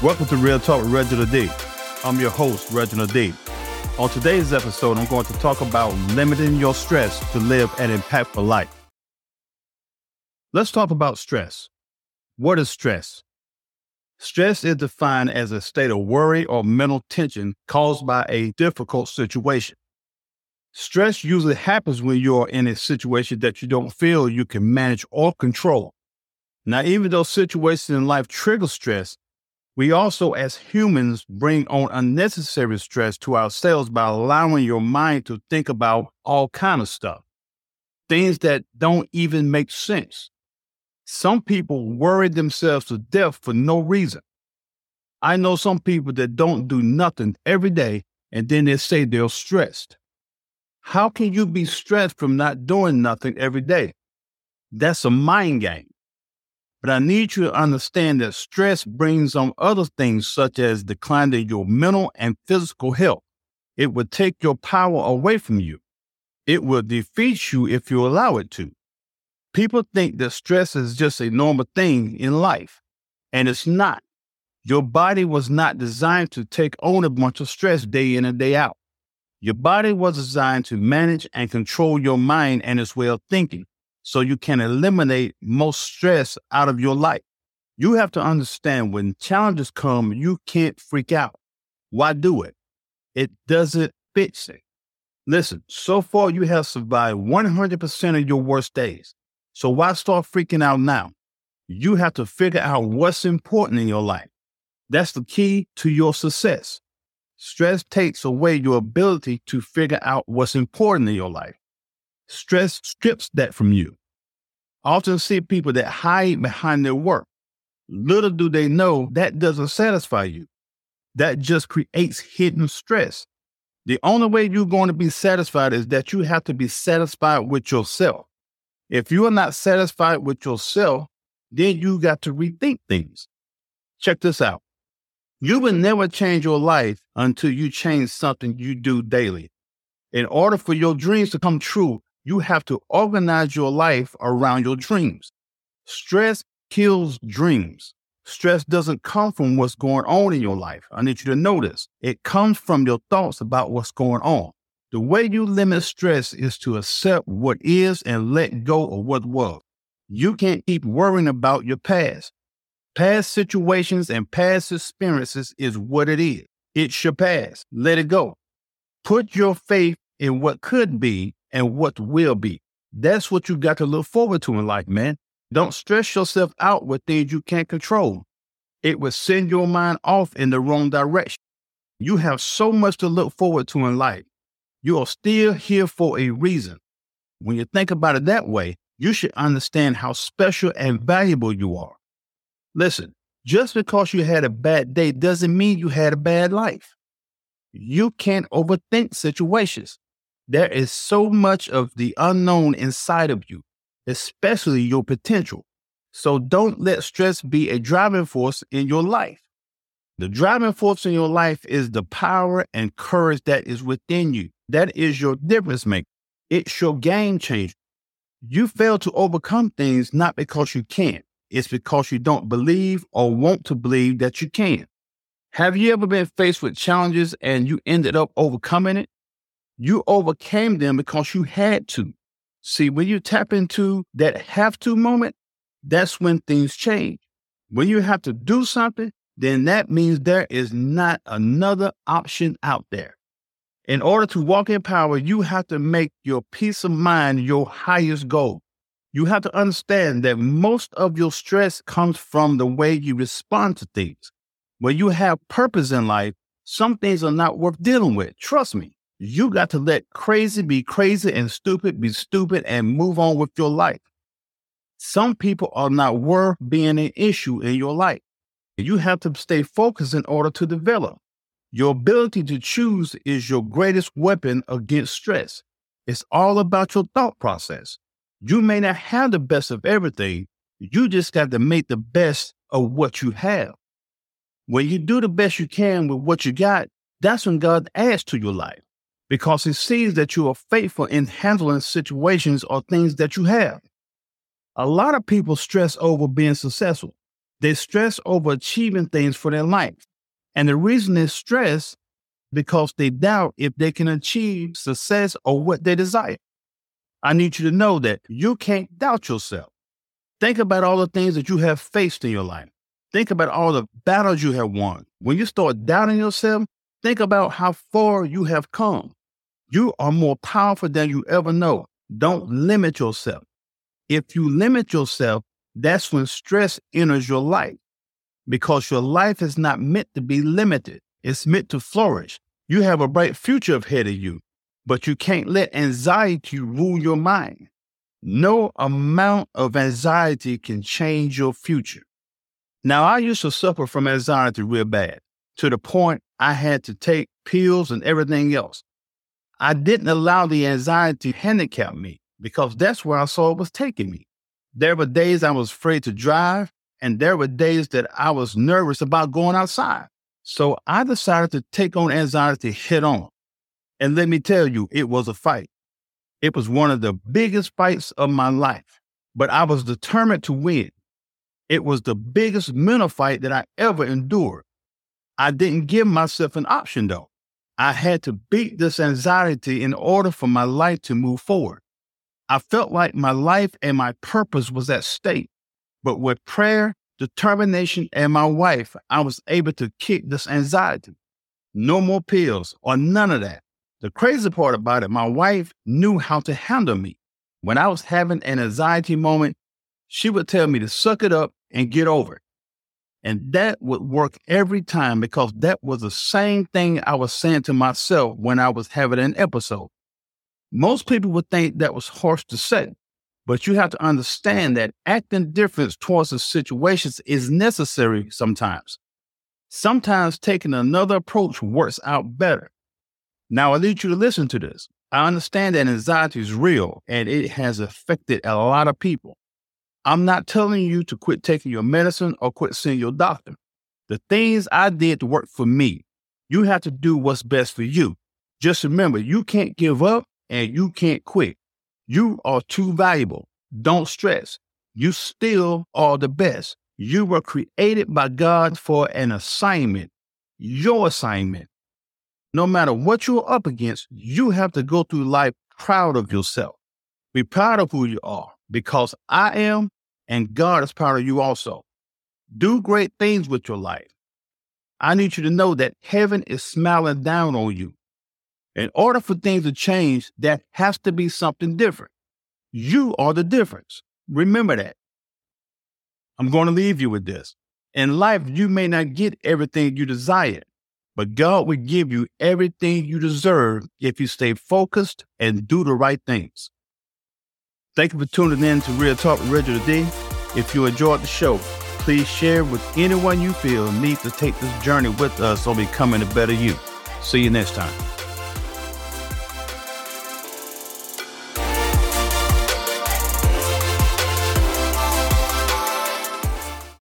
Welcome to Real Talk with Reginald D. I'm your host, Reginald D. On today's episode, I'm going to talk about limiting your stress to live an impactful life. Let's talk about stress. What is stress? Stress is defined as a state of worry or mental tension caused by a difficult situation. Stress usually happens when you're in a situation that you don't feel you can manage or control. Now, even though situations in life trigger stress, we also, as humans, bring on unnecessary stress to ourselves by allowing your mind to think about all kind of stuff, things that don't even make sense. Some people worry themselves to death for no reason. I know some people that don't do nothing every day and then they say they're stressed. How can you be stressed from not doing nothing every day? That's a mind game. But I need you to understand that stress brings on other things such as declining your mental and physical health. It will take your power away from you. It will defeat you if you allow it to. People think that stress is just a normal thing in life, and it's not. Your body was not designed to take on a bunch of stress day in and day out. Your body was designed to manage and control your mind and its way of thinking so you can eliminate most stress out of your life. You have to understand when challenges come, you can't freak out. Why do it? It doesn't fix it. Listen, so far you have survived 100% of your worst days. So why start freaking out now? You have to figure out what's important in your life. That's the key to your success. Stress takes away your ability to figure out what's important in your life. Stress strips that from you. I often see people that hide behind their work. Little do they know that doesn't satisfy you. That just creates hidden stress. The only way you're going to be satisfied is that you have to be satisfied with yourself. If you are not satisfied with yourself, then you got to rethink things. Check this out. You will never change your life until you change something you do daily. In order for your dreams to come true, you have to organize your life around your dreams. Stress kills dreams. Stress doesn't come from what's going on in your life. I need you to this. It comes from your thoughts about what's going on. The way you limit stress is to accept what is and let go of what was. You can't keep worrying about your past. Past situations and past experiences is what it is. It should pass. Let it go. Put your faith in what could be and what will be. That's what you got to look forward to in life, man. Don't stress yourself out with things you can't control. It will send your mind off in the wrong direction. You have so much to look forward to in life. You are still here for a reason. When you think about it that way, you should understand how special and valuable you are. Listen, just because you had a bad day doesn't mean you had a bad life. You can't overthink situations. There is so much of the unknown inside of you, especially your potential. So don't let stress be a driving force in your life. The driving force in your life is the power and courage that is within you. That is your difference maker. It's your game changer. You fail to overcome things not because you can't, it's because you don't believe or want to believe that you can. Have you ever been faced with challenges and you ended up overcoming it? You overcame them because you had to. See, when you tap into that have to moment, that's when things change. When you have to do something, then that means there is not another option out there. In order to walk in power, you have to make your peace of mind your highest goal. You have to understand that most of your stress comes from the way you respond to things. When you have purpose in life, some things are not worth dealing with. Trust me. You got to let crazy be crazy and stupid be stupid and move on with your life. Some people are not worth being an issue in your life. You have to stay focused in order to develop. Your ability to choose is your greatest weapon against stress. It's all about your thought process. You may not have the best of everything. You just got to make the best of what you have. When you do the best you can with what you got, that's when God adds to your life because he sees that you are faithful in handling situations or things that you have. A lot of people stress over being successful. They stress over achieving things for their life. And the reason they stress because they doubt if they can achieve success or what they desire. I need you to know that you can't doubt yourself. Think about all the things that you have faced in your life. Think about all the battles you have won. When you start doubting yourself, think about how far you have come. You are more powerful than you ever know. Don't limit yourself. If you limit yourself, that's when stress enters your life because your life is not meant to be limited. It's meant to flourish. You have a bright future ahead of you, but you can't let anxiety rule your mind. No amount of anxiety can change your future. Now, I used to suffer from anxiety real bad to the point I had to take pills and everything else. I didn't allow the anxiety to handicap me because that's where I saw it was taking me. There were days I was afraid to drive, and there were days that I was nervous about going outside. So I decided to take on anxiety head on. And let me tell you, it was a fight. It was one of the biggest fights of my life, but I was determined to win. It was the biggest mental fight that I ever endured. I didn't give myself an option though. I had to beat this anxiety in order for my life to move forward. I felt like my life and my purpose was at stake. But with prayer, determination, and my wife, I was able to kick this anxiety. No more pills or none of that. The crazy part about it, my wife knew how to handle me. When I was having an anxiety moment, she would tell me to suck it up and get over it. And that would work every time because that was the same thing I was saying to myself when I was having an episode. Most people would think that was harsh to say, but you have to understand that acting different towards the situations is necessary sometimes. Sometimes taking another approach works out better. Now, I need you to listen to this. I understand that anxiety is real and it has affected a lot of people. I'm not telling you to quit taking your medicine or quit seeing your doctor. The things I did to work for me, you have to do what's best for you. Just remember, you can't give up and you can't quit. You are too valuable. Don't stress. You still are the best. You were created by God for an assignment, your assignment. No matter what you're up against, you have to go through life proud of yourself. Be proud of who you are because I am and God is proud of you also. Do great things with your life. I need you to know that heaven is smiling down on you. In order for things to change, there has to be something different. You are the difference. Remember that. I'm going to leave you with this. In life, you may not get everything you desire, but God will give you everything you deserve if you stay focused and do the right things. Thank you for tuning in to Real Talk with Reggie D. If you enjoyed the show, please share with anyone you feel needs to take this journey with us on becoming a better you. See you next time.